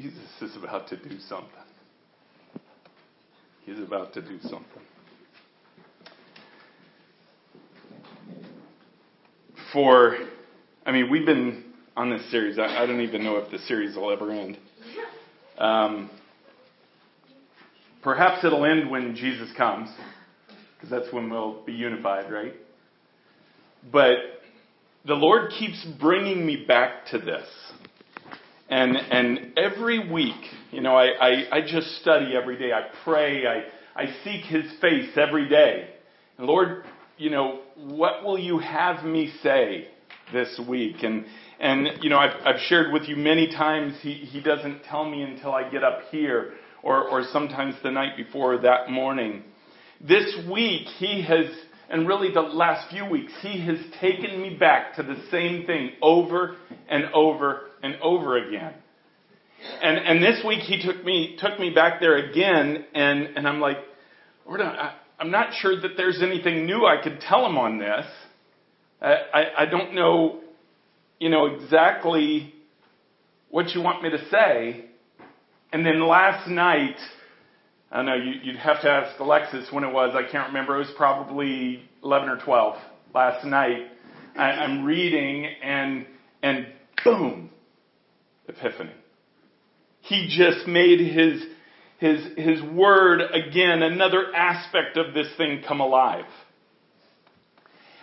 Jesus is about to do something. He's about to do something. For, I mean, we've been on this series. I, I don't even know if the series will ever end. Um, perhaps it'll end when Jesus comes, because that's when we'll be unified, right? But the Lord keeps bringing me back to this. And, and every week, you know, I, I, I just study every day. I pray. I, I seek His face every day. And Lord, you know, what will you have me say this week? And, and you know, I've, I've shared with you many times, he, he doesn't tell me until I get up here or, or sometimes the night before that morning. This week, he has, and really the last few weeks, he has taken me back to the same thing over and over and over again. And, and this week he took me, took me back there again and, and I'm like, Lord, I, I'm not sure that there's anything new I could tell him on this. I, I, I don't know, you know, exactly what you want me to say. And then last night, I don't know, you, you'd have to ask Alexis when it was. I can't remember. It was probably 11 or 12 last night. I, I'm reading and, and boom, epiphany. He just made his, his, his word again, another aspect of this thing come alive.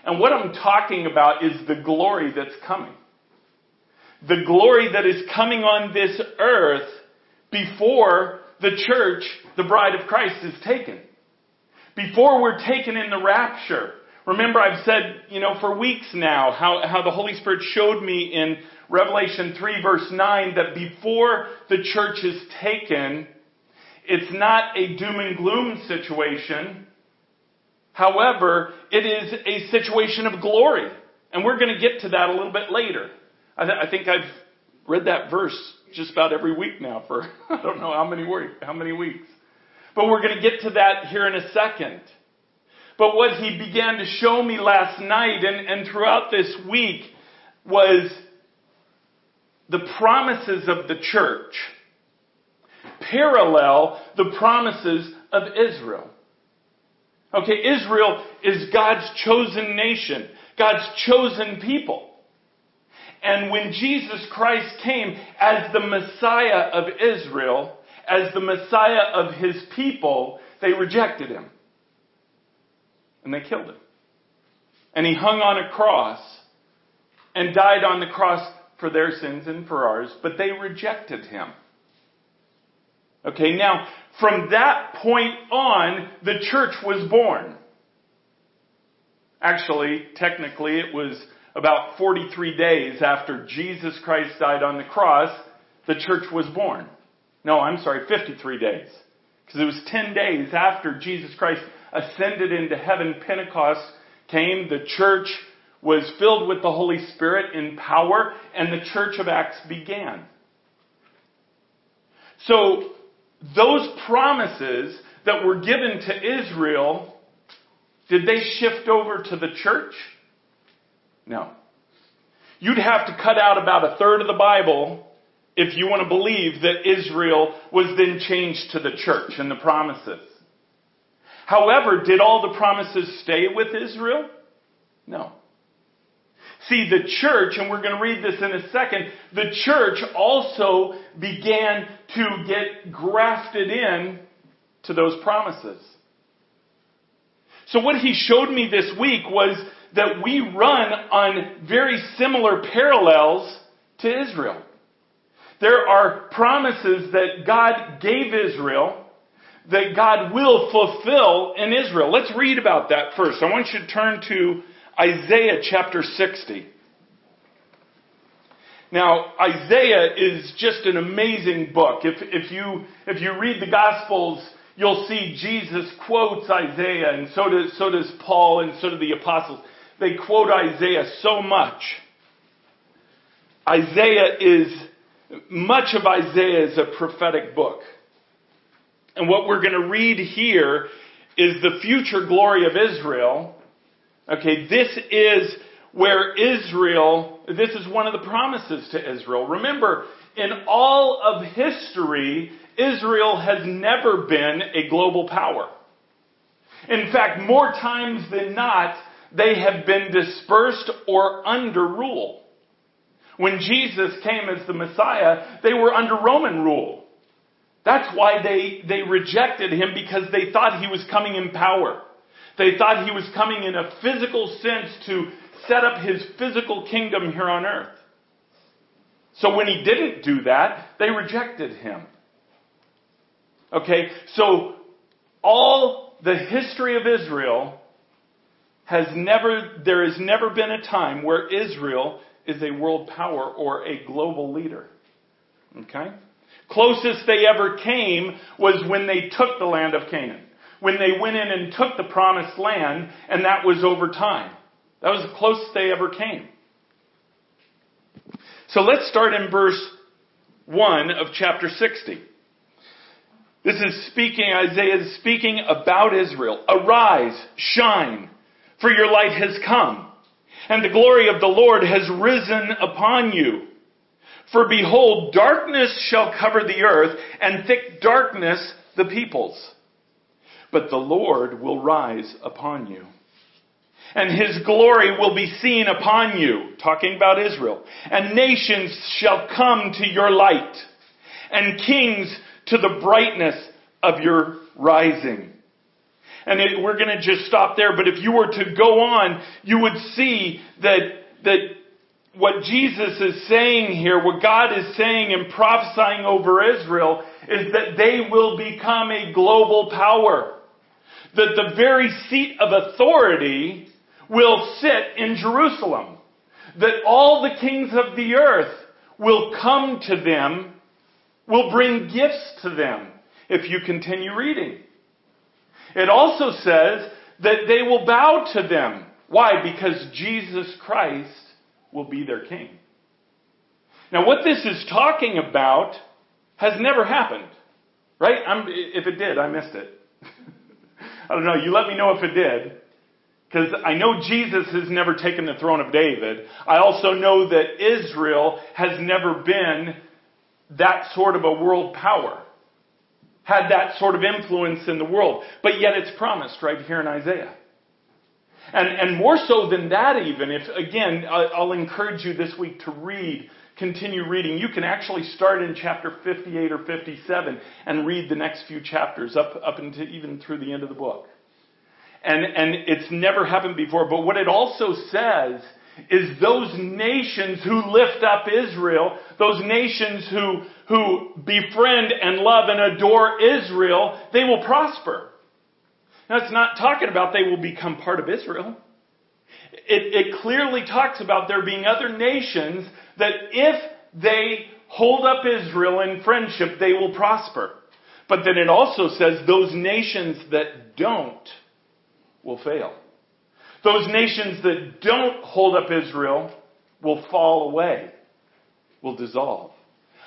And what I'm talking about is the glory that's coming. The glory that is coming on this earth before the church, the bride of Christ, is taken. Before we're taken in the rapture. Remember, I've said, you know, for weeks now, how, how the Holy Spirit showed me in Revelation 3 verse 9 that before the church is taken, it's not a doom and gloom situation. However, it is a situation of glory. And we're going to get to that a little bit later. I, th- I think I've read that verse just about every week now for I don't know how many how many weeks. But we're going to get to that here in a second. But what he began to show me last night and, and throughout this week was the promises of the church parallel the promises of Israel. Okay, Israel is God's chosen nation, God's chosen people. And when Jesus Christ came as the Messiah of Israel, as the Messiah of his people, they rejected him. And they killed him. And he hung on a cross and died on the cross for their sins and for ours, but they rejected him. Okay, now, from that point on, the church was born. Actually, technically, it was about 43 days after Jesus Christ died on the cross, the church was born. No, I'm sorry, 53 days. Because it was 10 days after Jesus Christ ascended into heaven, Pentecost came, the church was filled with the Holy Spirit in power, and the church of Acts began. So, those promises that were given to Israel, did they shift over to the church? No. You'd have to cut out about a third of the Bible if you want to believe that Israel was then changed to the church and the promises. However, did all the promises stay with Israel? No. See, the church, and we're going to read this in a second, the church also began to get grafted in to those promises. So what he showed me this week was that we run on very similar parallels to Israel. There are promises that God gave Israel that God will fulfill in Israel. Let's read about that first. I want you to turn to Isaiah chapter 60. Now, Isaiah is just an amazing book. If, if, you, if you read the Gospels, you'll see Jesus quotes Isaiah, and so does, so does Paul, and so do the apostles. They quote Isaiah so much. Isaiah is, much of Isaiah is a prophetic book. And what we're going to read here is the future glory of Israel. Okay, this is where Israel this is one of the promises to Israel. Remember, in all of history, Israel has never been a global power. In fact, more times than not, they have been dispersed or under rule. When Jesus came as the Messiah, they were under Roman rule. That's why they, they rejected him because they thought he was coming in power. They thought he was coming in a physical sense to set up his physical kingdom here on earth. So when he didn't do that, they rejected him. Okay, so all the history of Israel has never, there has never been a time where Israel is a world power or a global leader. Okay? Closest they ever came was when they took the land of Canaan. When they went in and took the promised land, and that was over time. That was the closest they ever came. So let's start in verse 1 of chapter 60. This is speaking, Isaiah is speaking about Israel. Arise, shine, for your light has come, and the glory of the Lord has risen upon you. For behold, darkness shall cover the earth, and thick darkness the peoples. But the Lord will rise upon you. And his glory will be seen upon you, talking about Israel. And nations shall come to your light, and kings to the brightness of your rising. And it, we're going to just stop there, but if you were to go on, you would see that, that what Jesus is saying here, what God is saying and prophesying over Israel, is that they will become a global power. That the very seat of authority will sit in Jerusalem. That all the kings of the earth will come to them, will bring gifts to them, if you continue reading. It also says that they will bow to them. Why? Because Jesus Christ will be their king. Now, what this is talking about has never happened, right? I'm, if it did, I missed it. I don't know. You let me know if it did. Because I know Jesus has never taken the throne of David. I also know that Israel has never been that sort of a world power. Had that sort of influence in the world. But yet it's promised right here in Isaiah. And, and more so than that, even, if, again, I'll encourage you this week to read, continue reading. You can actually start in chapter 58 or 57 and read the next few chapters up, up into even through the end of the book. And, and it's never happened before. But what it also says is those nations who lift up Israel, those nations who, who befriend and love and adore Israel, they will prosper. Now, it's not talking about they will become part of Israel. It, it clearly talks about there being other nations that if they hold up Israel in friendship, they will prosper. But then it also says those nations that don't will fail. Those nations that don't hold up Israel will fall away, will dissolve.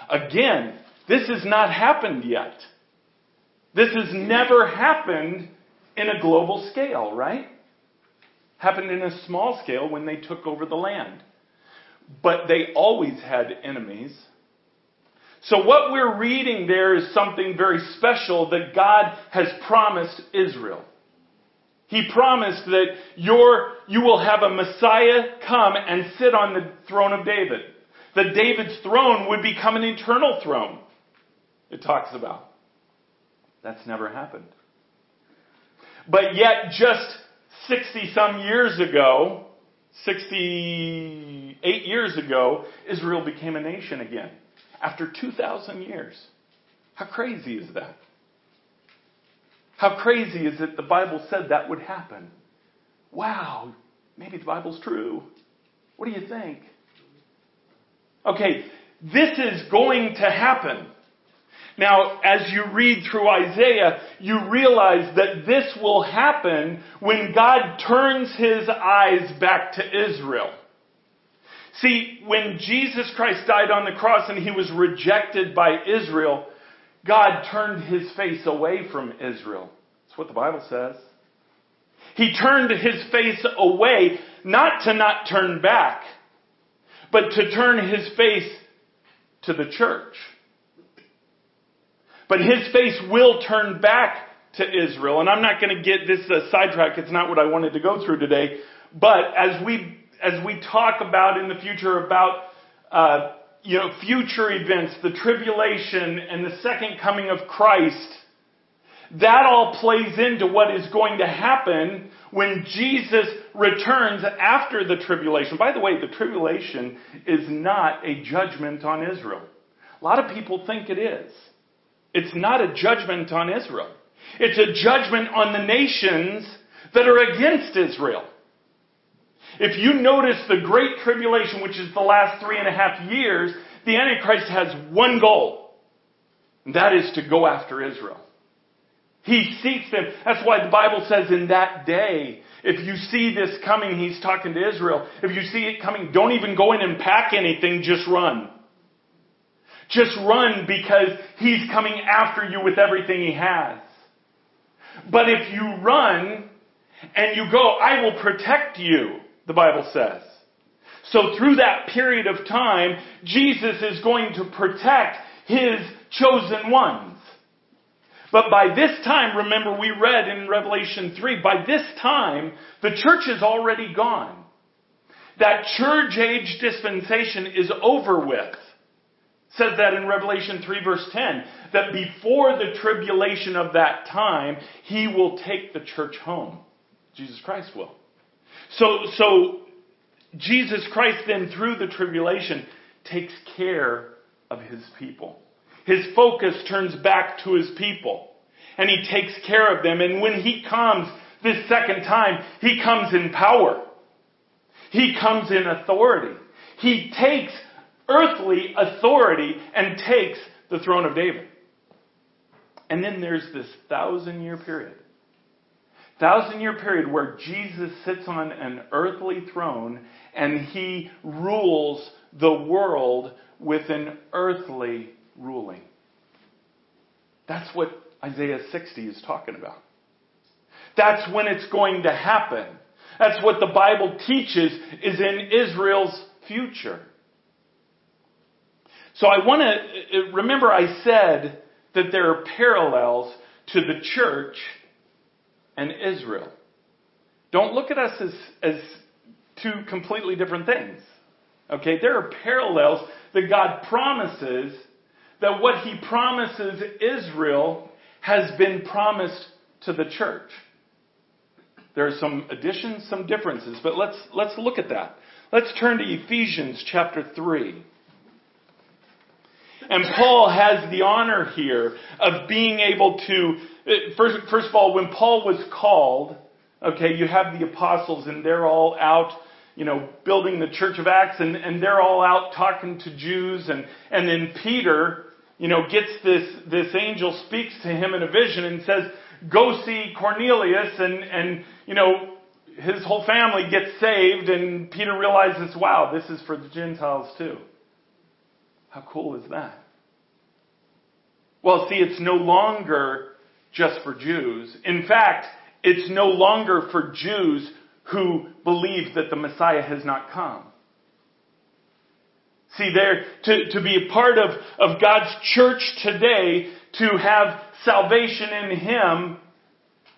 Again, this has not happened yet. This has never happened in a global scale, right? Happened in a small scale when they took over the land. But they always had enemies. So what we're reading there is something very special that God has promised Israel. He promised that your, you will have a Messiah come and sit on the throne of David. That David's throne would become an eternal throne. It talks about. That's never happened. But yet, just 60 some years ago, 68 years ago, Israel became a nation again. After 2,000 years. How crazy is that? How crazy is it the Bible said that would happen? Wow, maybe the Bible's true. What do you think? Okay, this is going to happen. Now, as you read through Isaiah, you realize that this will happen when God turns his eyes back to Israel. See, when Jesus Christ died on the cross and he was rejected by Israel, God turned his face away from Israel. That's what the Bible says. He turned his face away, not to not turn back, but to turn his face to the church. But his face will turn back to Israel. And I'm not going to get this uh, sidetrack. It's not what I wanted to go through today. But as we, as we talk about in the future about, uh, you know, future events, the tribulation and the second coming of Christ, that all plays into what is going to happen when Jesus returns after the tribulation. By the way, the tribulation is not a judgment on Israel. A lot of people think it is. It's not a judgment on Israel. It's a judgment on the nations that are against Israel. If you notice the Great Tribulation, which is the last three and a half years, the Antichrist has one goal, and that is to go after Israel. He seeks them. That's why the Bible says in that day, if you see this coming, he's talking to Israel. If you see it coming, don't even go in and pack anything, just run. Just run because he's coming after you with everything he has. But if you run and you go, I will protect you, the Bible says. So through that period of time, Jesus is going to protect his chosen ones. But by this time, remember we read in Revelation 3, by this time, the church is already gone. That church age dispensation is over with says that in Revelation 3 verse 10, that before the tribulation of that time, he will take the church home. Jesus Christ will. So, so, Jesus Christ then through the tribulation takes care of his people. His focus turns back to his people. And he takes care of them. And when he comes this second time, he comes in power. He comes in authority. He takes earthly authority and takes the throne of David. And then there's this thousand year period. Thousand year period where Jesus sits on an earthly throne and he rules the world with an earthly ruling. That's what Isaiah 60 is talking about. That's when it's going to happen. That's what the Bible teaches is in Israel's future. So I want to uh, remember I said that there are parallels to the church and Israel. Don't look at us as, as two completely different things. Okay, there are parallels that God promises that what he promises Israel has been promised to the church. There are some additions, some differences, but let's, let's look at that. Let's turn to Ephesians chapter 3. And Paul has the honor here of being able to, uh, first, first of all, when Paul was called, okay, you have the apostles and they're all out, you know, building the church of Acts and, and they're all out talking to Jews and, and then Peter, you know, gets this, this angel speaks to him in a vision and says, go see Cornelius and, and, you know, his whole family gets saved and Peter realizes, wow, this is for the Gentiles too. How cool is that? Well, see, it's no longer just for Jews. In fact, it's no longer for Jews who believe that the Messiah has not come. See, there, to, to be a part of, of God's church today, to have salvation in Him,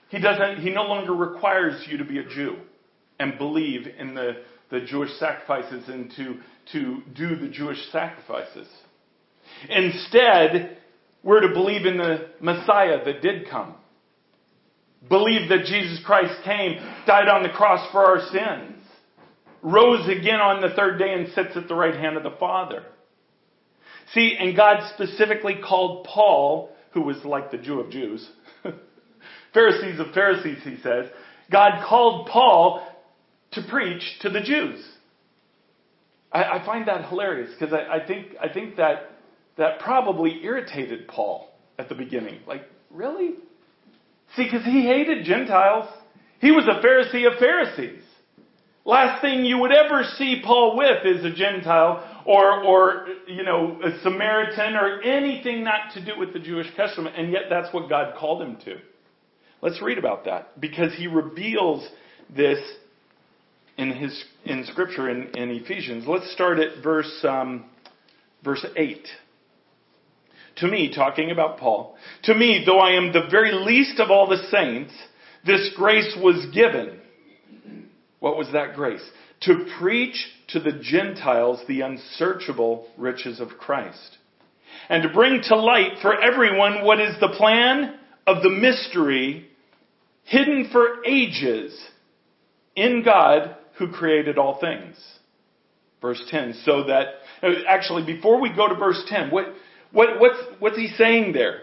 He doesn't, He no longer requires you to be a Jew and believe in the, the Jewish sacrifices and to, to do the Jewish sacrifices. Instead, we're to believe in the Messiah that did come. Believe that Jesus Christ came, died on the cross for our sins, rose again on the third day and sits at the right hand of the Father. See, and God specifically called Paul, who was like the Jew of Jews, Pharisees of Pharisees, he says, God called Paul to preach to the Jews. I, I find that hilarious because I, I, think I think that that probably irritated Paul at the beginning. Like, really? See, because he hated Gentiles. He was a Pharisee of Pharisees. Last thing you would ever see Paul with is a Gentile or, or, you know, a Samaritan or anything not to do with the Jewish custom. And yet that's what God called him to. Let's read about that because he reveals this in his in Scripture in, in Ephesians. Let's start at verse um, verse eight. To me, talking about Paul, to me, though I am the very least of all the saints, this grace was given. What was that grace? To preach to the Gentiles the unsearchable riches of Christ. And to bring to light for everyone what is the plan of the mystery hidden for ages in God who created all things. Verse 10. So that, actually, before we go to verse 10, what, what, what's, what's he saying there?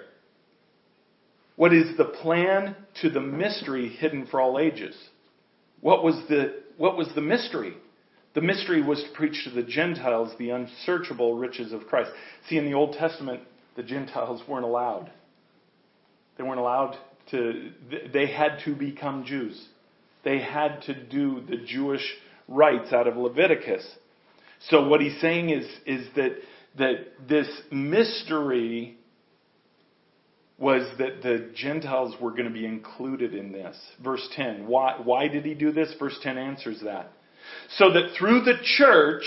What is the plan to the mystery hidden for all ages? What was the, what was the mystery? The mystery was to preach to the Gentiles the unsearchable riches of Christ. See, in the Old Testament, the Gentiles weren't allowed. They weren't allowed to, they had to become Jews. They had to do the Jewish rites out of Leviticus. So what he's saying is, is that, that this mystery was that the Gentiles were going to be included in this. Verse 10. Why, why did he do this? Verse 10 answers that. So that through the church,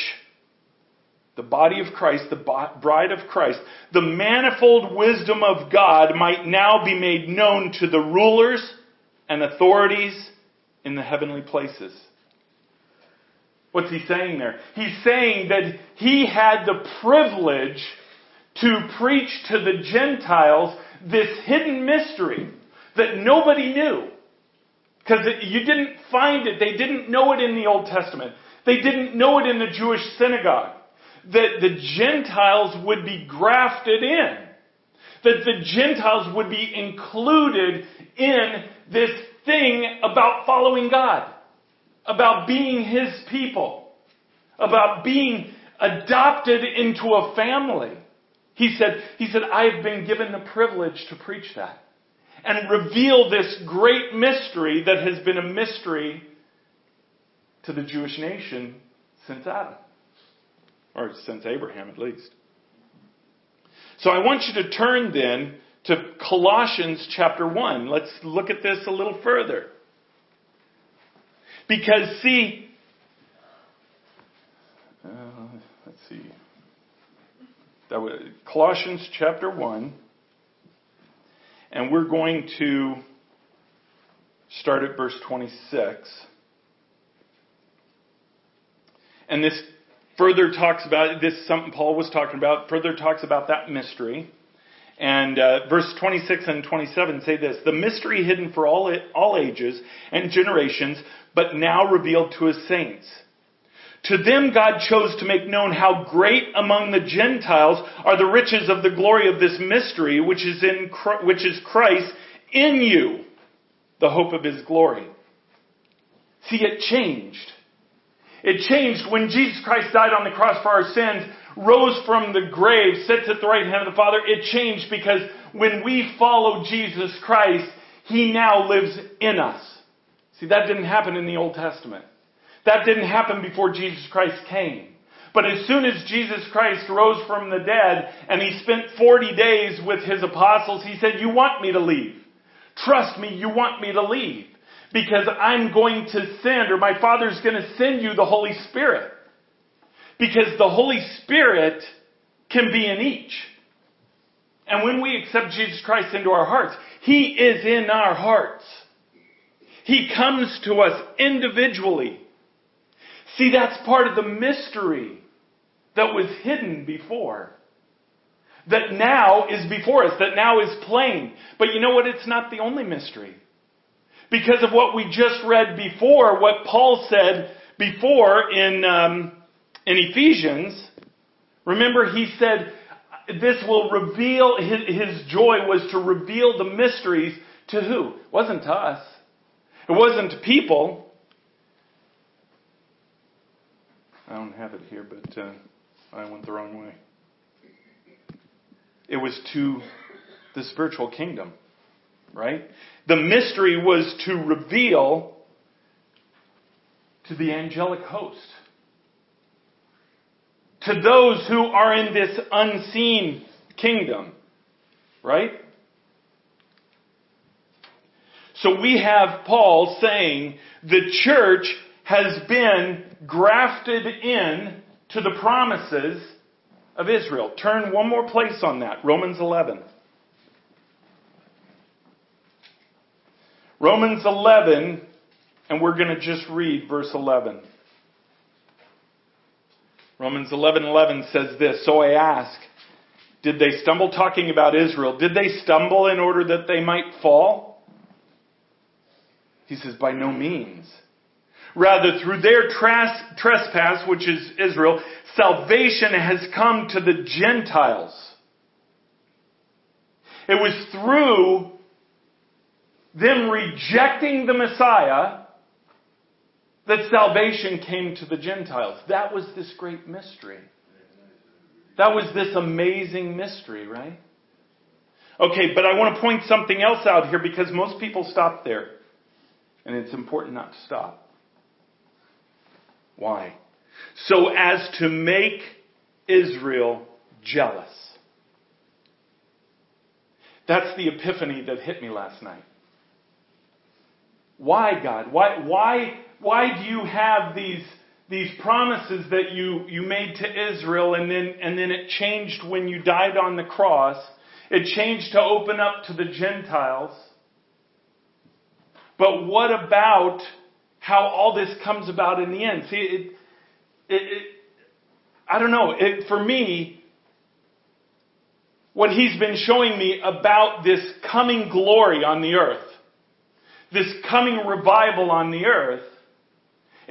the body of Christ, the bride of Christ, the manifold wisdom of God might now be made known to the rulers and authorities in the heavenly places. What's he saying there? He's saying that he had the privilege to preach to the Gentiles this hidden mystery that nobody knew. Because you didn't find it. They didn't know it in the Old Testament. They didn't know it in the Jewish synagogue. That the Gentiles would be grafted in. That the Gentiles would be included in this thing about following God. About being His people. About being adopted into a family. He said, he said, I have been given the privilege to preach that and reveal this great mystery that has been a mystery to the Jewish nation since Adam. Or since Abraham, at least. So I want you to turn then to Colossians chapter 1. Let's look at this a little further. Because, see, uh, let's see. That was Colossians chapter 1. And we're going to start at verse 26. And this further talks about this something Paul was talking about, further talks about that mystery. And uh, verse 26 and 27 say this The mystery hidden for all, all ages and generations, but now revealed to his saints. To them God chose to make known how great among the Gentiles are the riches of the glory of this mystery, which is in which is Christ in you, the hope of his glory. See, it changed. It changed when Jesus Christ died on the cross for our sins, rose from the grave, sits at the right hand of the Father. It changed because when we follow Jesus Christ, He now lives in us. See, that didn't happen in the Old Testament. That didn't happen before Jesus Christ came. But as soon as Jesus Christ rose from the dead and he spent 40 days with his apostles, he said, You want me to leave. Trust me, you want me to leave. Because I'm going to send, or my Father's going to send you the Holy Spirit. Because the Holy Spirit can be in each. And when we accept Jesus Christ into our hearts, He is in our hearts. He comes to us individually. See, that's part of the mystery that was hidden before. That now is before us, that now is plain. But you know what? It's not the only mystery. Because of what we just read before, what Paul said before in, um, in Ephesians, remember he said, this will reveal, his, his joy was to reveal the mysteries to who? It wasn't to us. It wasn't to people. I don't have it here, but uh, I went the wrong way. It was to the spiritual kingdom, right? The mystery was to reveal to the angelic host, to those who are in this unseen kingdom, right? So we have Paul saying the church has been grafted in to the promises of Israel. Turn one more place on that. Romans 11. Romans 11, and we're going to just read verse 11. Romans 11:11 says this, "So I ask, did they stumble talking about Israel? Did they stumble in order that they might fall?" He says, "By no means. Rather, through their trespass, which is Israel, salvation has come to the Gentiles. It was through them rejecting the Messiah that salvation came to the Gentiles. That was this great mystery. That was this amazing mystery, right? Okay, but I want to point something else out here because most people stop there. And it's important not to stop. Why? So as to make Israel jealous. That's the epiphany that hit me last night. Why, God? Why, why, why do you have these, these promises that you, you made to Israel and then, and then it changed when you died on the cross? It changed to open up to the Gentiles. But what about how all this comes about in the end? See, it, it, it I don't know. It, for me, what he's been showing me about this coming glory on the earth this coming revival on the earth,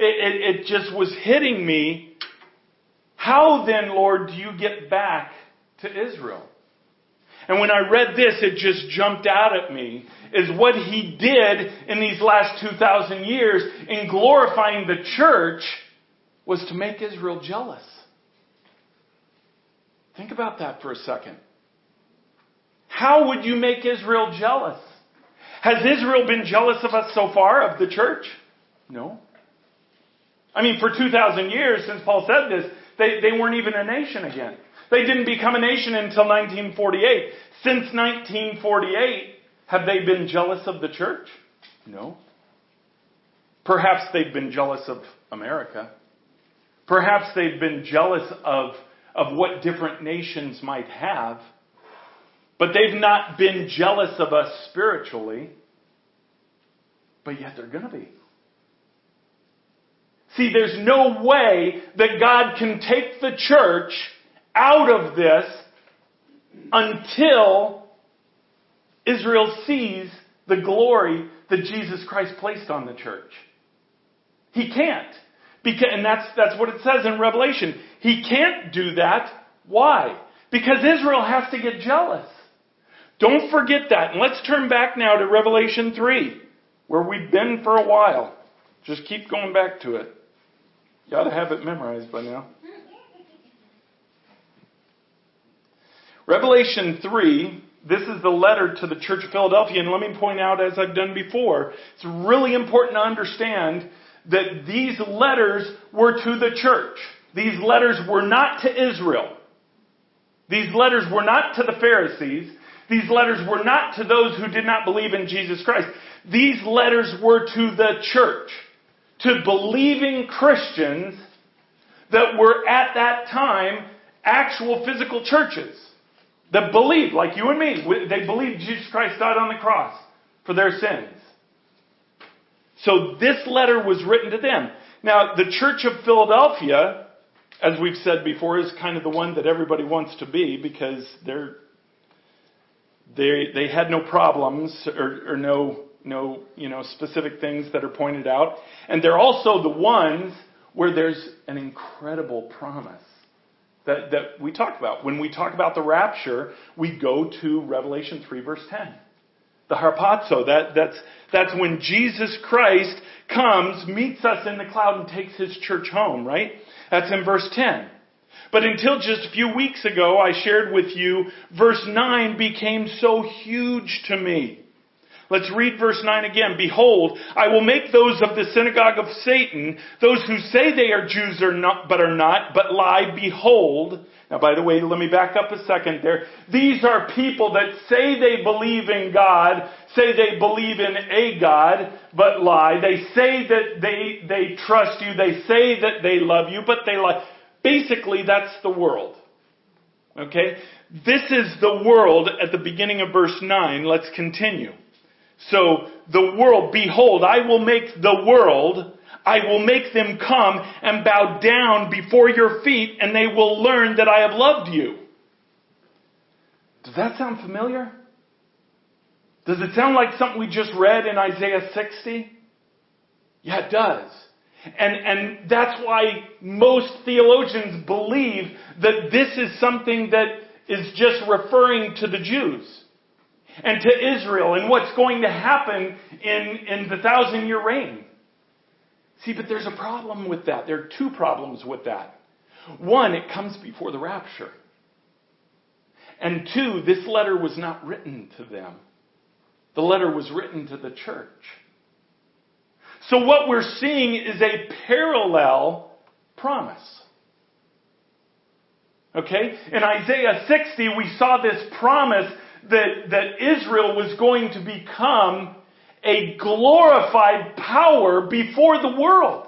it, it, it just was hitting me. How then, Lord, do you get back to Israel? And when I read this, it just jumped out at me is what he did in these last 2,000 years in glorifying the church was to make Israel jealous. Think about that for a second. How would you make Israel jealous? Has Israel been jealous of us so far, of the church? No. I mean, for 2,000 years since Paul said this, they, they weren't even a nation again. They didn't become a nation until 1948. Since 1948, have they been jealous of the church? No. Perhaps they've been jealous of America. Perhaps they've been jealous of, of what different nations might have. But they've not been jealous of us spiritually. But yet they're going to be. See, there's no way that God can take the church out of this until Israel sees the glory that Jesus Christ placed on the church. He can't. Because, and that's, that's what it says in Revelation. He can't do that. Why? Because Israel has to get jealous. Don't forget that. And let's turn back now to Revelation 3, where we've been for a while. Just keep going back to it. You ought to have it memorized by now. Revelation 3, this is the letter to the Church of Philadelphia, and let me point out, as I've done before, it's really important to understand that these letters were to the church. These letters were not to Israel. These letters were not to the Pharisees. These letters were not to those who did not believe in Jesus Christ. These letters were to the church, to believing Christians that were at that time actual physical churches that believed, like you and me, they believed Jesus Christ died on the cross for their sins. So this letter was written to them. Now, the Church of Philadelphia, as we've said before, is kind of the one that everybody wants to be because they're they, they had no problems or, or no, no, you know, specific things that are pointed out. And they're also the ones where there's an incredible promise that, that we talk about. When we talk about the rapture, we go to Revelation 3 verse 10. The harpazo, that, that's, that's when Jesus Christ comes, meets us in the cloud and takes his church home, right? That's in verse 10. But until just a few weeks ago, I shared with you, verse 9 became so huge to me. Let's read verse 9 again. Behold, I will make those of the synagogue of Satan, those who say they are Jews are not, but are not, but lie, behold. Now, by the way, let me back up a second there. These are people that say they believe in God, say they believe in a God, but lie. They say that they, they trust you. They say that they love you, but they lie. Basically, that's the world. Okay? This is the world at the beginning of verse 9. Let's continue. So the world, behold, I will make the world, I will make them come and bow down before your feet and they will learn that I have loved you. Does that sound familiar? Does it sound like something we just read in Isaiah 60? Yeah, it does. And, and that's why most theologians believe that this is something that is just referring to the Jews and to Israel and what's going to happen in, in the thousand year reign. See, but there's a problem with that. There are two problems with that. One, it comes before the rapture. And two, this letter was not written to them. The letter was written to the church. So what we're seeing is a parallel promise. Okay? In Isaiah 60, we saw this promise that, that Israel was going to become a glorified power before the world.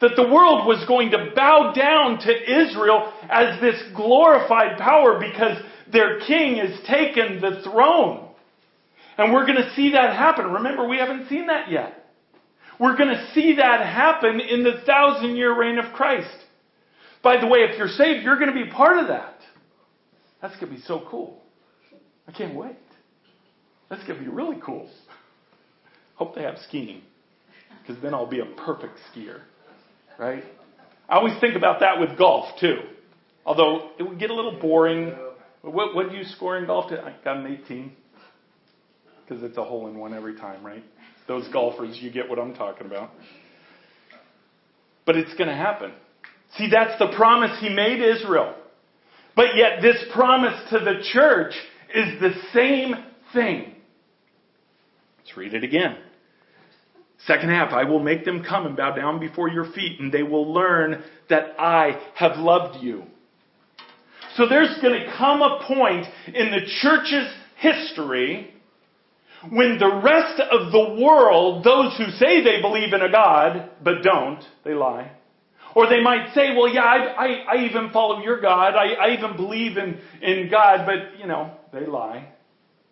That the world was going to bow down to Israel as this glorified power because their king has taken the throne. And we're going to see that happen. Remember, we haven't seen that yet. We're going to see that happen in the thousand year reign of Christ. By the way, if you're saved, you're going to be part of that. That's going to be so cool. I can't wait. That's going to be really cool. Hope they have skiing, because then I'll be a perfect skier. Right? I always think about that with golf, too. Although it would get a little boring. What, what do you score in golf? I got an 18. Because it's a hole in one every time, right? Those golfers, you get what I'm talking about. But it's going to happen. See, that's the promise he made Israel. But yet, this promise to the church is the same thing. Let's read it again. Second half, I will make them come and bow down before your feet, and they will learn that I have loved you. So there's going to come a point in the church's history when the rest of the world, those who say they believe in a God, but don't, they lie. Or they might say, well, yeah, I, I, I even follow your God. I, I even believe in, in God, but, you know, they lie.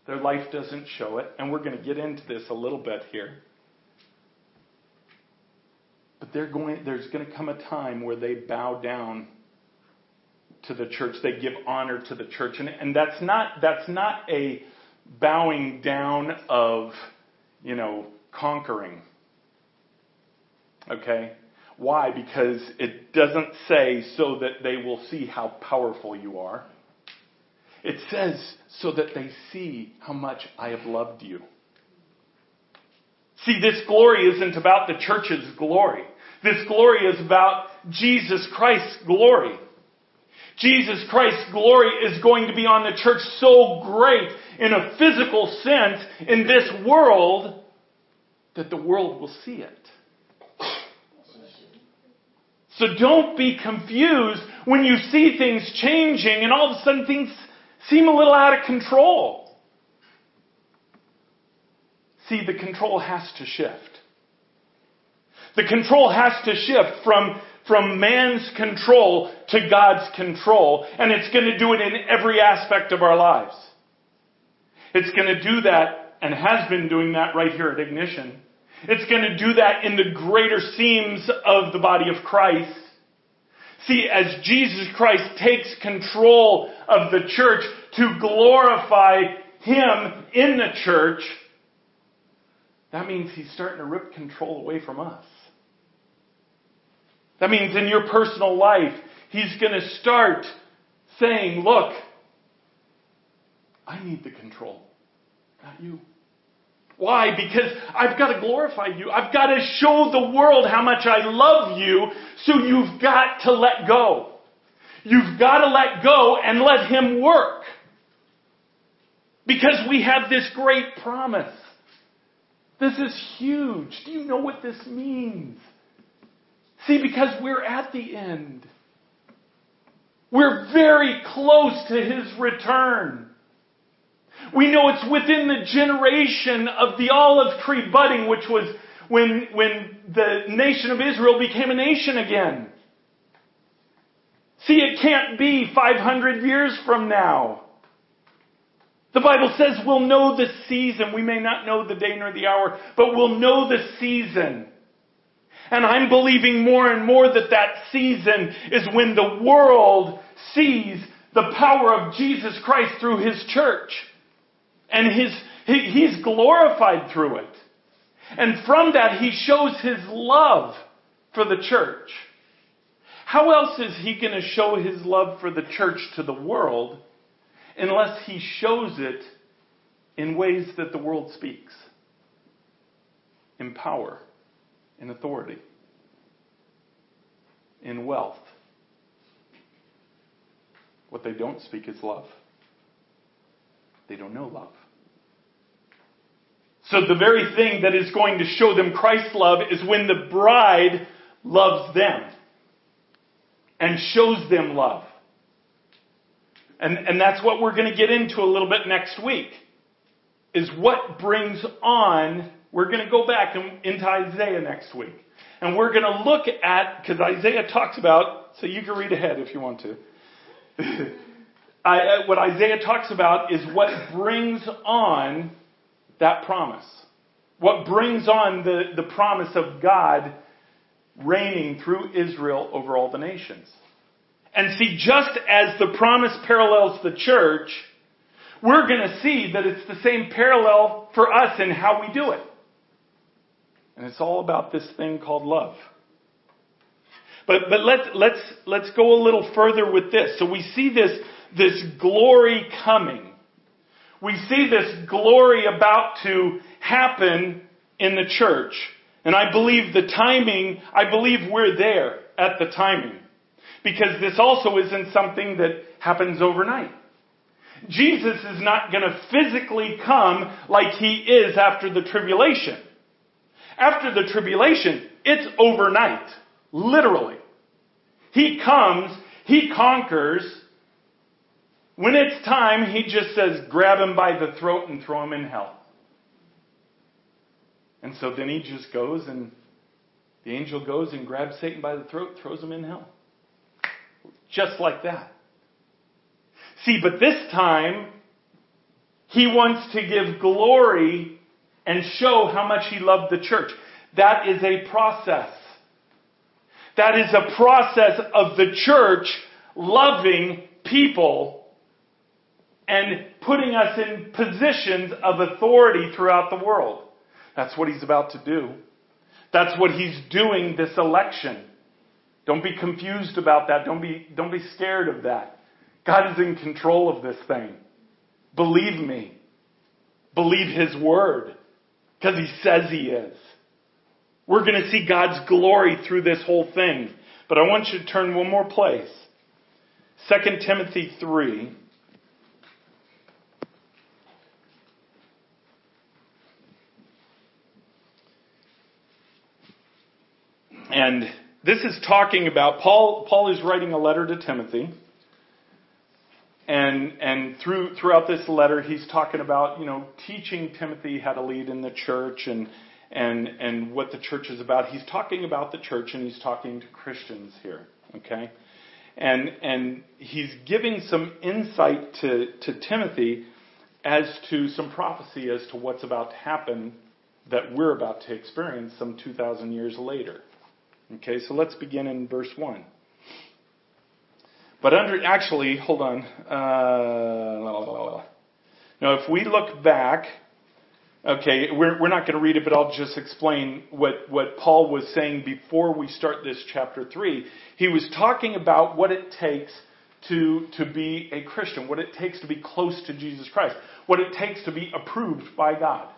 Their life doesn't show it. And we're going to get into this a little bit here. But going, there's going to come a time where they bow down to the church. They give honor to the church. And, and that's not, that's not a, bowing down of, you know, conquering. Okay? Why? Because it doesn't say so that they will see how powerful you are. It says so that they see how much I have loved you. See, this glory isn't about the church's glory. This glory is about Jesus Christ's glory. Jesus Christ's glory is going to be on the church so great in a physical sense in this world that the world will see it. So don't be confused when you see things changing and all of a sudden things seem a little out of control. See, the control has to shift. The control has to shift from, from man's control to God's control, and it's going to do it in every aspect of our lives. It's going to do that and has been doing that right here at Ignition. It's going to do that in the greater seams of the body of Christ. See, as Jesus Christ takes control of the church to glorify Him in the church, that means He's starting to rip control away from us. That means in your personal life, He's going to start saying, look, I need the control, not you. Why? Because I've got to glorify you. I've got to show the world how much I love you, so you've got to let go. You've got to let go and let Him work. Because we have this great promise. This is huge. Do you know what this means? See, because we're at the end. We're very close to his return. We know it's within the generation of the olive tree budding, which was when, when the nation of Israel became a nation again. See, it can't be 500 years from now. The Bible says we'll know the season. We may not know the day nor the hour, but we'll know the season. And I'm believing more and more that that season is when the world sees the power of Jesus Christ through His church. And his, he, He's glorified through it. And from that, He shows His love for the church. How else is He going to show His love for the church to the world unless He shows it in ways that the world speaks? In power, in authority, in wealth. What they don't speak is love. They don't know love. So the very thing that is going to show them Christ's love is when the bride loves them and shows them love. And, and that's what we're going to get into a little bit next week. Is what brings on, we're going to go back into Isaiah next week. And we're going to look at, because Isaiah talks about, so you can read ahead if you want to. I, uh, what Isaiah talks about is what brings on that promise. What brings on the, the promise of God reigning through Israel over all the nations. And see, just as the promise parallels the church, we're going to see that it's the same parallel for us in how we do it. And it's all about this thing called love. But, but let's, let's, let's go a little further with this. So we see this, this glory coming. We see this glory about to happen in the church. And I believe the timing, I believe we're there at the timing. Because this also isn't something that happens overnight. Jesus is not going to physically come like he is after the tribulation. After the tribulation, it's overnight. Literally. He comes, he conquers. When it's time, he just says, grab him by the throat and throw him in hell. And so then he just goes and the angel goes and grabs Satan by the throat, throws him in hell. Just like that. See, but this time, he wants to give glory and show how much he loved the church. That is a process. That is a process of the church loving people and putting us in positions of authority throughout the world. That's what he's about to do. That's what he's doing this election. Don't be confused about that. Don't be, don't be scared of that. God is in control of this thing. Believe me. Believe His word. Because He says He is. We're going to see God's glory through this whole thing. But I want you to turn one more place. 2 Timothy 3. And this is talking about Paul Paul is writing a letter to Timothy. And and through throughout this letter he's talking about, you know, teaching Timothy how to lead in the church and and and what the church is about. He's talking about the church and he's talking to Christians here, okay? And and he's giving some insight to to Timothy as to some prophecy as to what's about to happen that we're about to experience some 2000 years later. Okay, so let's begin in verse 1. But under, actually, hold on. Uh, now, if we look back, okay, we're, we're not going to read it, but I'll just explain what, what Paul was saying before we start this chapter 3. He was talking about what it takes to, to be a Christian, what it takes to be close to Jesus Christ, what it takes to be approved by God.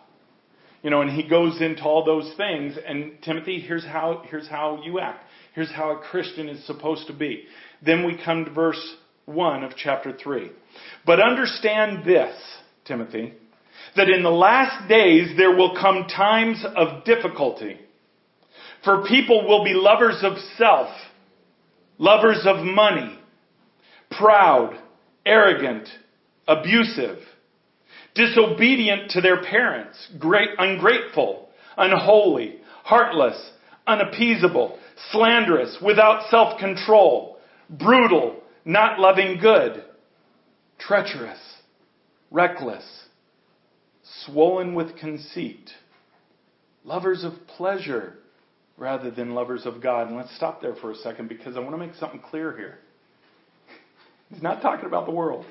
You know, and he goes into all those things. And Timothy, here's how, here's how you act. Here's how a Christian is supposed to be. Then we come to verse 1 of chapter 3. But understand this, Timothy, that in the last days there will come times of difficulty. For people will be lovers of self, lovers of money, proud, arrogant, abusive, disobedient to their parents, great, ungrateful, unholy, heartless, unappeasable, slanderous, without self-control, brutal, not loving good, treacherous, reckless, swollen with conceit, lovers of pleasure rather than lovers of God. And let's stop there for a second because I want to make something clear here. He's not talking about the world.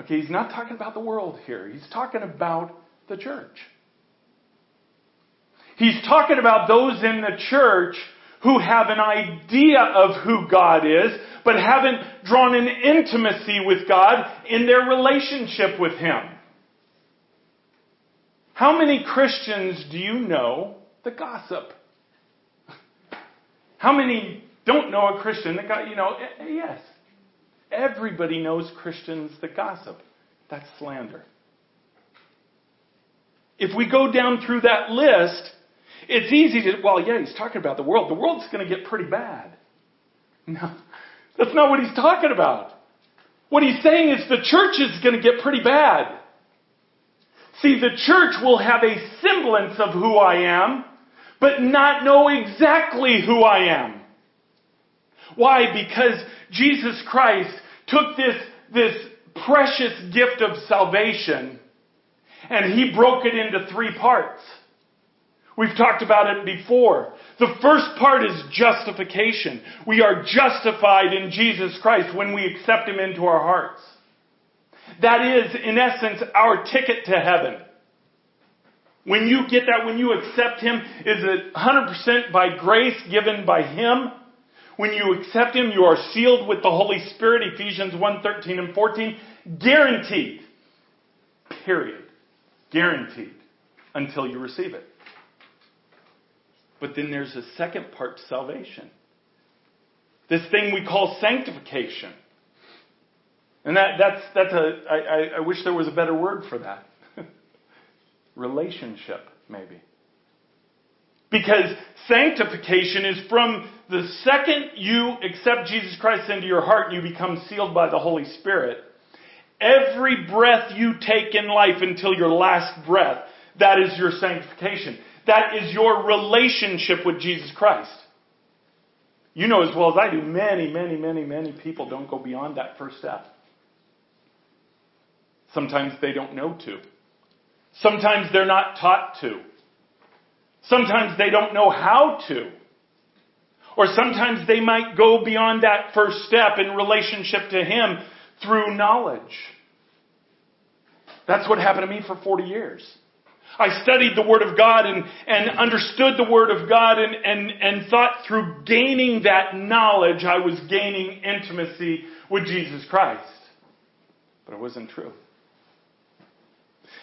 Okay, he's not talking about the world here. He's talking about the church. He's talking about those in the church who have an idea of who God is, but haven't drawn an intimacy with God in their relationship with Him. How many Christians do you know that gossip? How many don't know a Christian that got, you know, eh, eh, yes. Everybody knows Christians that gossip. That's slander. If we go down through that list, it's easy to, well, yeah, he's talking about the world. The world's going to get pretty bad. No, that's not what he's talking about. What he's saying is the church is going to get pretty bad. See, the church will have a semblance of who I am, but not know exactly who I am. Why? Because Jesus Christ took this, this precious gift of salvation and he broke it into three parts. We've talked about it before. The first part is justification. We are justified in Jesus Christ when we accept Him into our hearts. That is, in essence, our ticket to heaven. When you get that, when you accept Him, is it 100% by grace given by Him? When you accept Him, you are sealed with the Holy Spirit, Ephesians 1, 13 and 14. Guaranteed. Period. Guaranteed. Until you receive it. But then there's a second part to salvation. This thing we call sanctification. And that, that's, that's a, I, I wish there was a better word for that. Relationship, maybe. Because sanctification is from the second you accept Jesus Christ into your heart and you become sealed by the Holy Spirit. Every breath you take in life until your last breath, that is your sanctification. That is your relationship with Jesus Christ. You know as well as I do, many, many, many, many people don't go beyond that first step. Sometimes they don't know to. Sometimes they're not taught to. Sometimes they don't know how to. Or sometimes they might go beyond that first step in relationship to Him through knowledge. That's what happened to me for 40 years. I studied the Word of God and, and understood the Word of God and, and, and thought through gaining that knowledge I was gaining intimacy with Jesus Christ. But it wasn't true.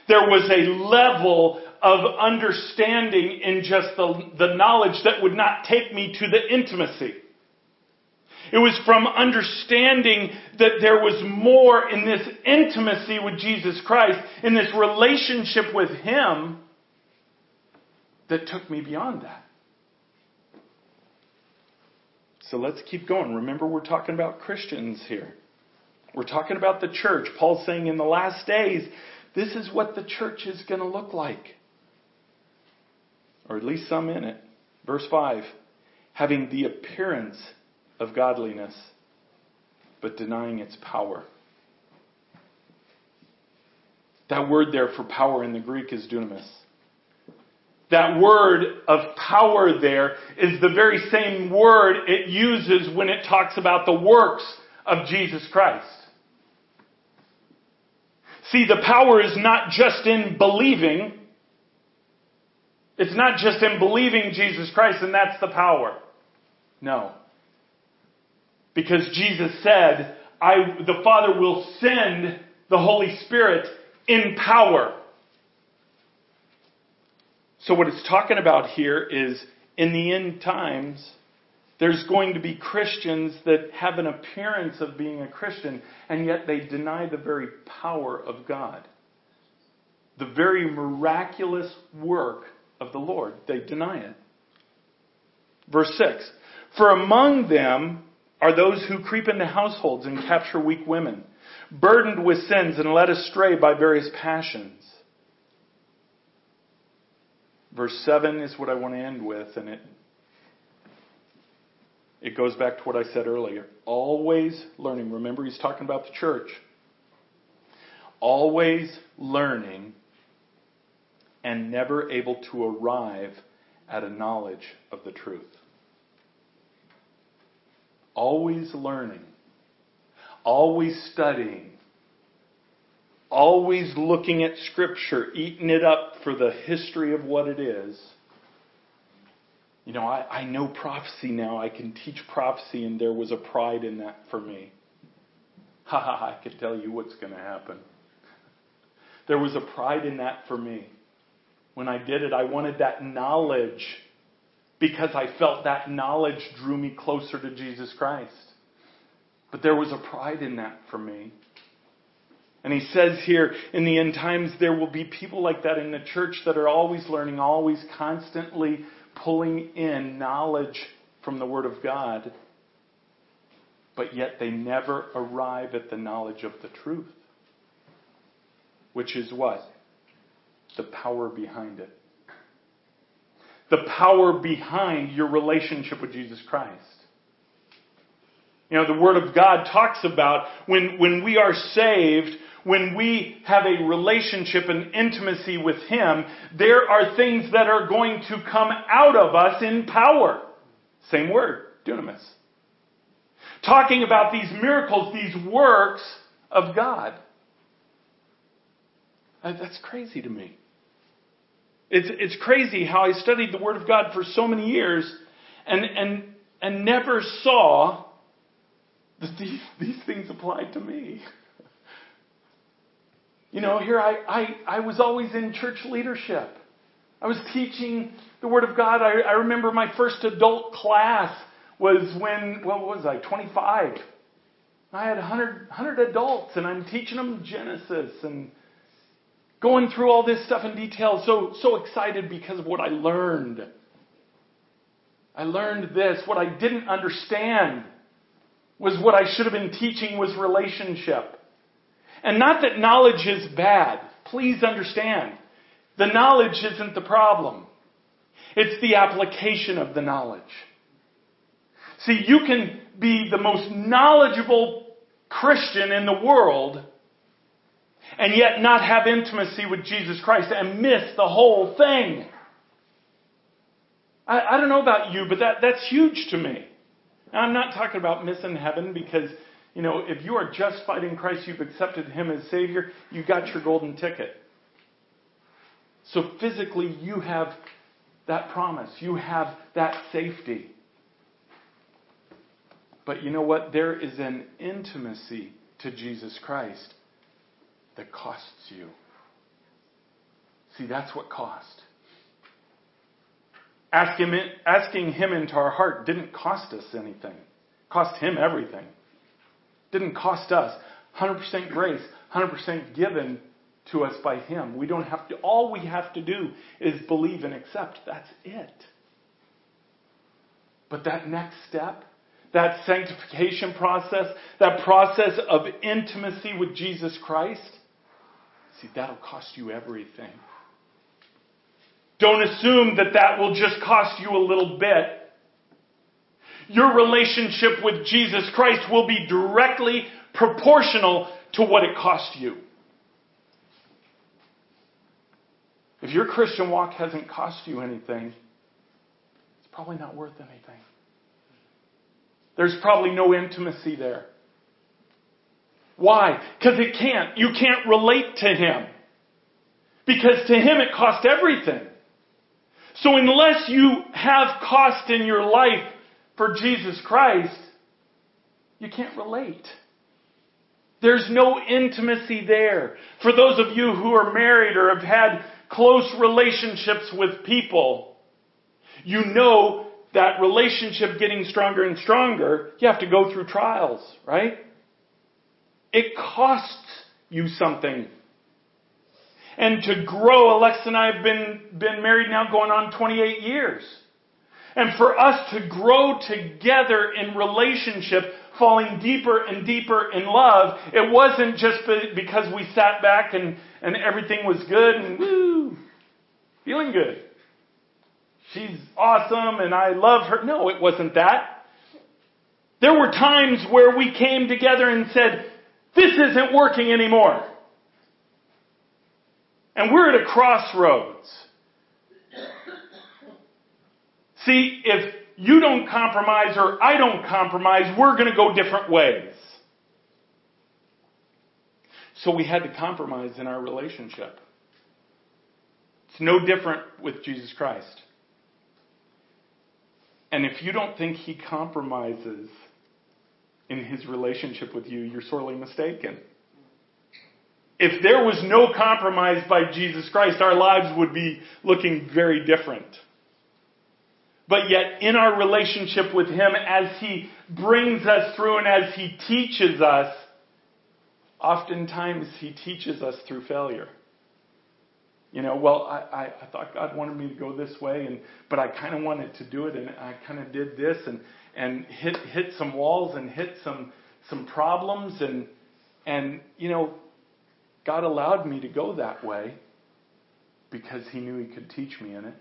There was a level of understanding in just the, the knowledge that would not take me to the intimacy. It was from understanding that there was more in this intimacy with Jesus Christ, in this relationship with Him, that took me beyond that. So let's keep going. Remember, we're talking about Christians here. We're talking about the church. Paul's saying in the last days, this is what the church is going to look like. Or at least some in it. Verse 5 having the appearance of godliness, but denying its power. That word there for power in the Greek is dunamis. That word of power there is the very same word it uses when it talks about the works of Jesus Christ. See, the power is not just in believing. It's not just in believing Jesus Christ and that's the power. No. Because Jesus said, I, the Father will send the Holy Spirit in power. So what it's talking about here is in the end times, there's going to be Christians that have an appearance of being a Christian, and yet they deny the very power of God. the very miraculous work of the Lord. They deny it. Verse 6 For among them are those who creep into households and capture weak women, burdened with sins and led astray by various passions. Verse 7 is what I want to end with, and it, it goes back to what I said earlier. Always learning. Remember, he's talking about the church. Always learning and never able to arrive at a knowledge of the truth. Always learning, always studying, always looking at Scripture, eating it up for the history of what it is. You know, I, I know prophecy now. I can teach prophecy, and there was a pride in that for me. Ha ha, I can tell you what's going to happen. There was a pride in that for me. When I did it, I wanted that knowledge because I felt that knowledge drew me closer to Jesus Christ. But there was a pride in that for me. And he says here, in the end times, there will be people like that in the church that are always learning, always constantly pulling in knowledge from the Word of God, but yet they never arrive at the knowledge of the truth. Which is what? The power behind it the power behind your relationship with Jesus Christ. You know, the Word of God talks about when, when we are saved, when we have a relationship and intimacy with Him, there are things that are going to come out of us in power. Same word, dunamis. Talking about these miracles, these works of God. That's crazy to me. It's, it's crazy how I studied the Word of God for so many years and, and, and never saw that these, these things applied to me. You know, here I, I, I was always in church leadership. I was teaching the Word of God. I, I remember my first adult class was when, what was I, 25. I had 100, 100 adults, and I'm teaching them Genesis and going through all this stuff in detail, so, so excited because of what I learned. I learned this. What I didn't understand was what I should have been teaching was relationship. And not that knowledge is bad. Please understand. The knowledge isn't the problem. It's the application of the knowledge. See, you can be the most knowledgeable Christian in the world and yet not have intimacy with Jesus Christ and miss the whole thing. I, I don't know about you, but that, that's huge to me. Now, I'm not talking about missing heaven because, you know, if you are justified in Christ, you've accepted Him as Savior, you got your golden ticket. So physically, you have that promise, you have that safety. But you know what? There is an intimacy to Jesus Christ that costs you. See, that's what cost. Ask him, asking him into our heart didn't cost us anything. Cost him everything. Didn't cost us. 100% grace, 100% given to us by him. We don't have to, all we have to do is believe and accept. That's it. But that next step, that sanctification process, that process of intimacy with Jesus Christ, See, that'll cost you everything. Don't assume that that will just cost you a little bit. Your relationship with Jesus Christ will be directly proportional to what it cost you. If your Christian walk hasn't cost you anything, it's probably not worth anything. There's probably no intimacy there. Why? Because it can't. You can't relate to him. Because to him it cost everything. So unless you have cost in your life for Jesus Christ, you can't relate. There's no intimacy there. For those of you who are married or have had close relationships with people, you know that relationship getting stronger and stronger, you have to go through trials, right? It costs you something. and to grow. Alexa and I have been, been married now going on 28 years. And for us to grow together in relationship, falling deeper and deeper in love, it wasn't just because we sat back and, and everything was good and woo, feeling good. She's awesome and I love her. No, it wasn't that. There were times where we came together and said, this isn't working anymore. And we're at a crossroads. See, if you don't compromise or I don't compromise, we're going to go different ways. So we had to compromise in our relationship. It's no different with Jesus Christ. And if you don't think he compromises in his relationship with you, you're sorely mistaken. If there was no compromise by Jesus Christ, our lives would be looking very different. But yet, in our relationship with Him, as He brings us through and as He teaches us, oftentimes He teaches us through failure. You know, well, I, I, I thought God wanted me to go this way, and but I kind of wanted to do it, and I kind of did this, and and hit hit some walls and hit some some problems, and and you know, God allowed me to go that way because He knew He could teach me in it.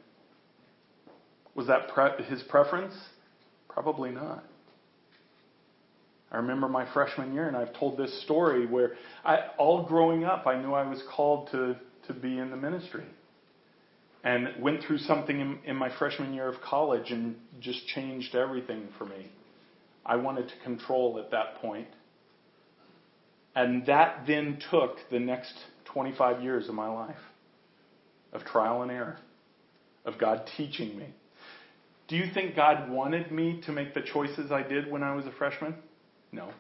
Was that pre- his preference? Probably not. I remember my freshman year, and I've told this story where I, all growing up, I knew I was called to, to be in the ministry. And went through something in, in my freshman year of college and just changed everything for me. I wanted to control at that point. And that then took the next 25 years of my life of trial and error, of God teaching me do you think God wanted me to make the choices I did when I was a freshman? No.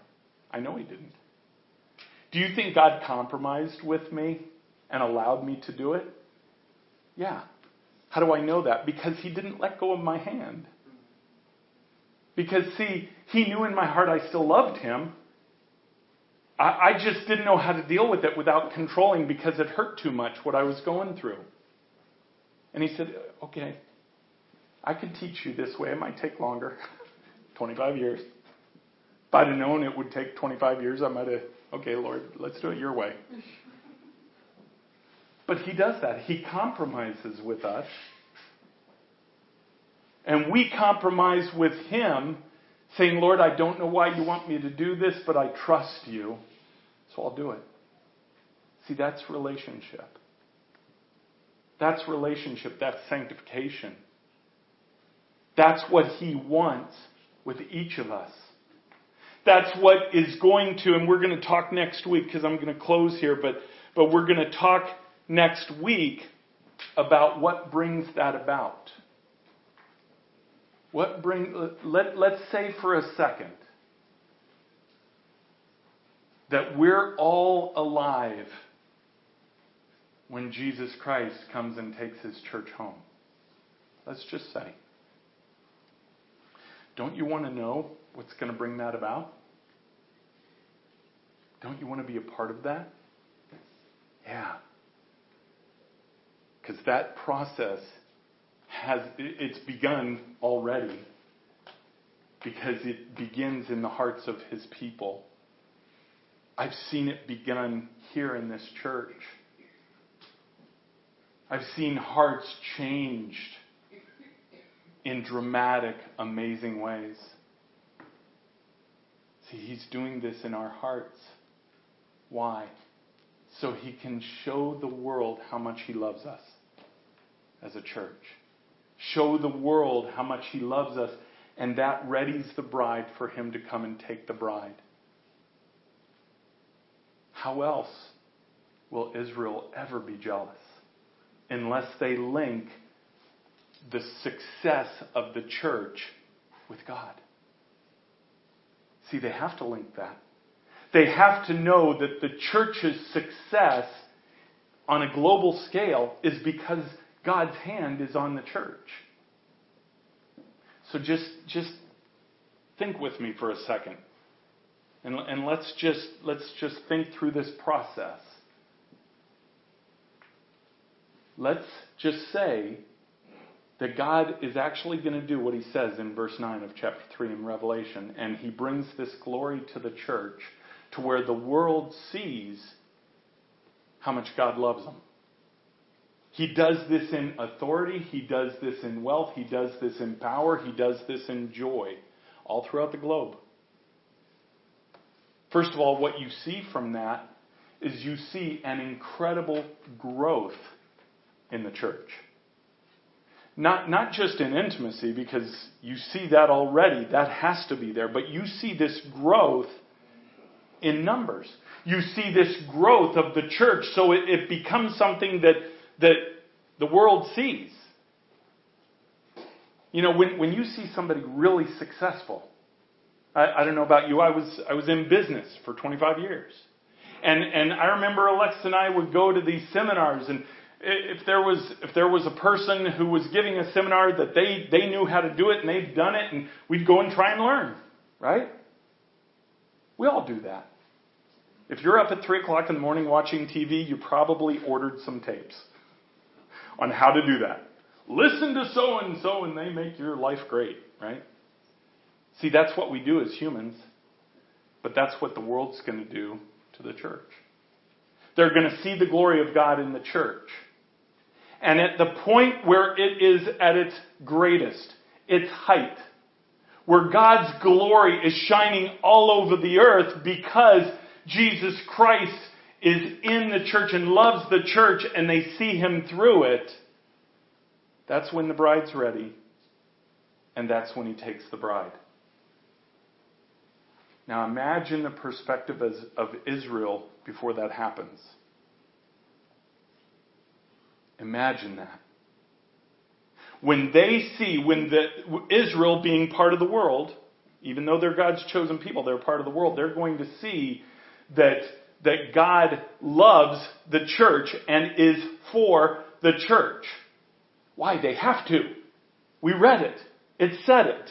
I know He didn't. Do you think God compromised with me and allowed me to do it? Yeah. How do I know that? Because He didn't let go of my hand. Because, see, He knew in my heart I still loved Him. I, I just didn't know how to deal with it without controlling because it hurt too much what I was going through. And He said, okay, I could teach you this way. It might take longer 25 years. If I'd have known it would take 25 years, I might have, okay, Lord, let's do it your way. But He does that. He compromises with us. And we compromise with Him, saying, Lord, I don't know why you want me to do this, but I trust you, so I'll do it. See, that's relationship. That's relationship. That's sanctification. That's what He wants with each of us. That's what is going to, and we're going to talk next week because I'm going to close here, but, but we're going to talk next week about what brings that about. What bring, let, let's say for a second that we're all alive when Jesus Christ comes and takes his church home. Let's just say. Don't you want to know what's going to bring that about? Don't you want to be a part of that? Yeah. That process has, it's begun already. Because it begins in the hearts of his people. I've seen it begun here in this church. I've seen hearts changed in dramatic, amazing ways. See, He's doing this in our hearts. Why? So He can show the world how much He loves us as a church. Show the world how much He loves us, and that readies the bride for Him to come and take the bride. How else will Israel ever be jealous unless they link the success of the church with God. See, they have to link that. They have to know that the church's success on a global scale is because God's hand is on the church. So just, just think with me for a second. And, and let's just let's just think through this process. let's just say that God is actually going to do what he says in verse 9 of chapter 3 in Revelation, and he brings this glory to the church to where the world sees how much God loves them. He does this in authority, he does this in wealth, he does this in power, he does this in joy, all throughout the globe. First of all, what you see from that is you see an incredible growth in the church. Not, not just in intimacy, because you see that already, that has to be there, but you see this growth in numbers. You see this growth of the church, so it, it becomes something that, that the world sees. You know, when, when you see somebody really successful, I, I don't know about you, I was, I was in business for 25 years. And, and I remember Alex and I would go to these seminars and if there was if there was a person who was giving a seminar that they they knew how to do it and they'd done it and we'd go and try and learn right we all do that if you're up at three o'clock in the morning watching tv you probably ordered some tapes on how to do that. Listen to so and so and they make your life great right? See that's what we do as humans but that's what the world's going to do to the church. They're going to see the glory of God in the church. And at the point where it is at its greatest, its height, where God's glory is shining all over the earth because Jesus Christ is in the church and loves the church and they see him through it, that's when the bride's ready and that's when he takes the bride. Now imagine the perspective of Israel before that happens. Imagine that. When they see, when the, Israel being part of the world, even though they're God's chosen people, they're part of the world, they're going to see that, that God loves the church and is for the church. Why? They have to. We read it. It said it.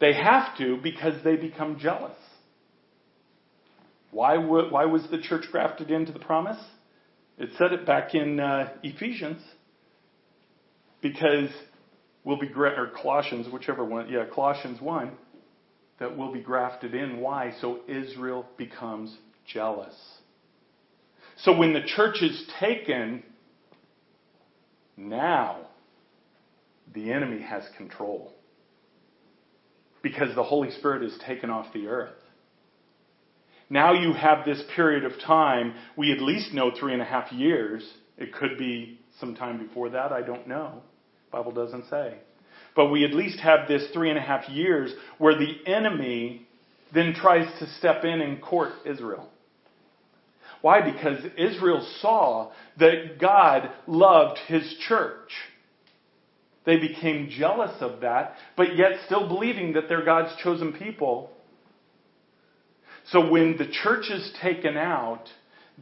They have to because they become jealous. Why, why was the church grafted into the promise? It said it back in uh, Ephesians because we'll be, gra- or Colossians, whichever one, yeah, Colossians 1, that will be grafted in. Why? So Israel becomes jealous. So when the church is taken, now the enemy has control because the Holy Spirit is taken off the earth. Now you have this period of time. We at least know three and a half years. It could be some time before that. I don't know. Bible doesn't say. But we at least have this three and a half years where the enemy then tries to step in and court Israel. Why? Because Israel saw that God loved his church. They became jealous of that, but yet still believing that they're God's chosen people so when the church is taken out,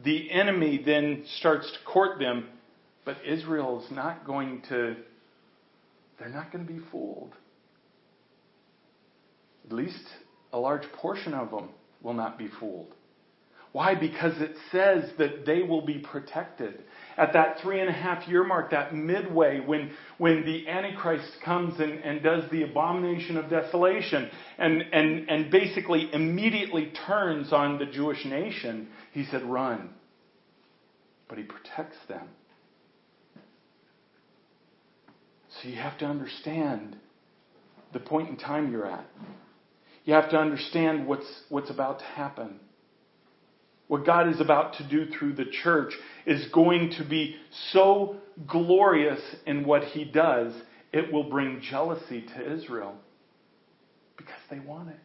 the enemy then starts to court them, but Israel is not going to, they're not going to be fooled. At least a large portion of them will not be fooled. Why? Because it says that they will be protected. At that three and a half year mark, that midway, when, when the Antichrist comes and, and does the abomination of desolation and, and, and basically immediately turns on the Jewish nation, he said, run. But he protects them. You have to understand the point in time you're at. You have to understand what's, what's about to happen. What God is about to do through the church is going to be so glorious in what He does, it will bring jealousy to Israel because they want it.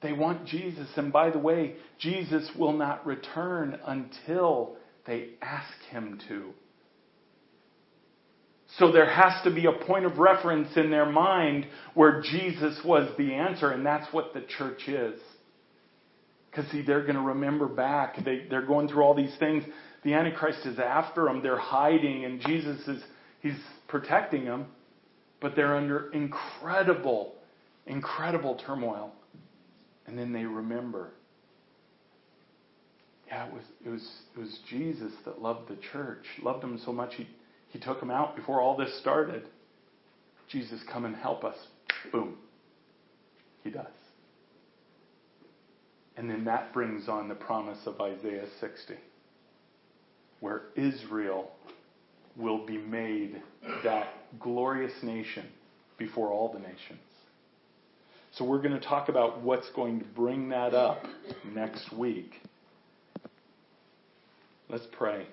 They want Jesus. And by the way, Jesus will not return until they ask Him to. So there has to be a point of reference in their mind where Jesus was the answer, and that's what the church is. Because, see, they're going to remember back. They, they're going through all these things. The Antichrist is after them. They're hiding, and Jesus is he's protecting them. But they're under incredible, incredible turmoil. And then they remember. Yeah, it was it was it was Jesus that loved the church, loved them so much he he took them out before all this started. Jesus, come and help us. Boom. He does. And then that brings on the promise of Isaiah 60, where Israel will be made that glorious nation before all the nations. So we're going to talk about what's going to bring that up next week. Let's pray.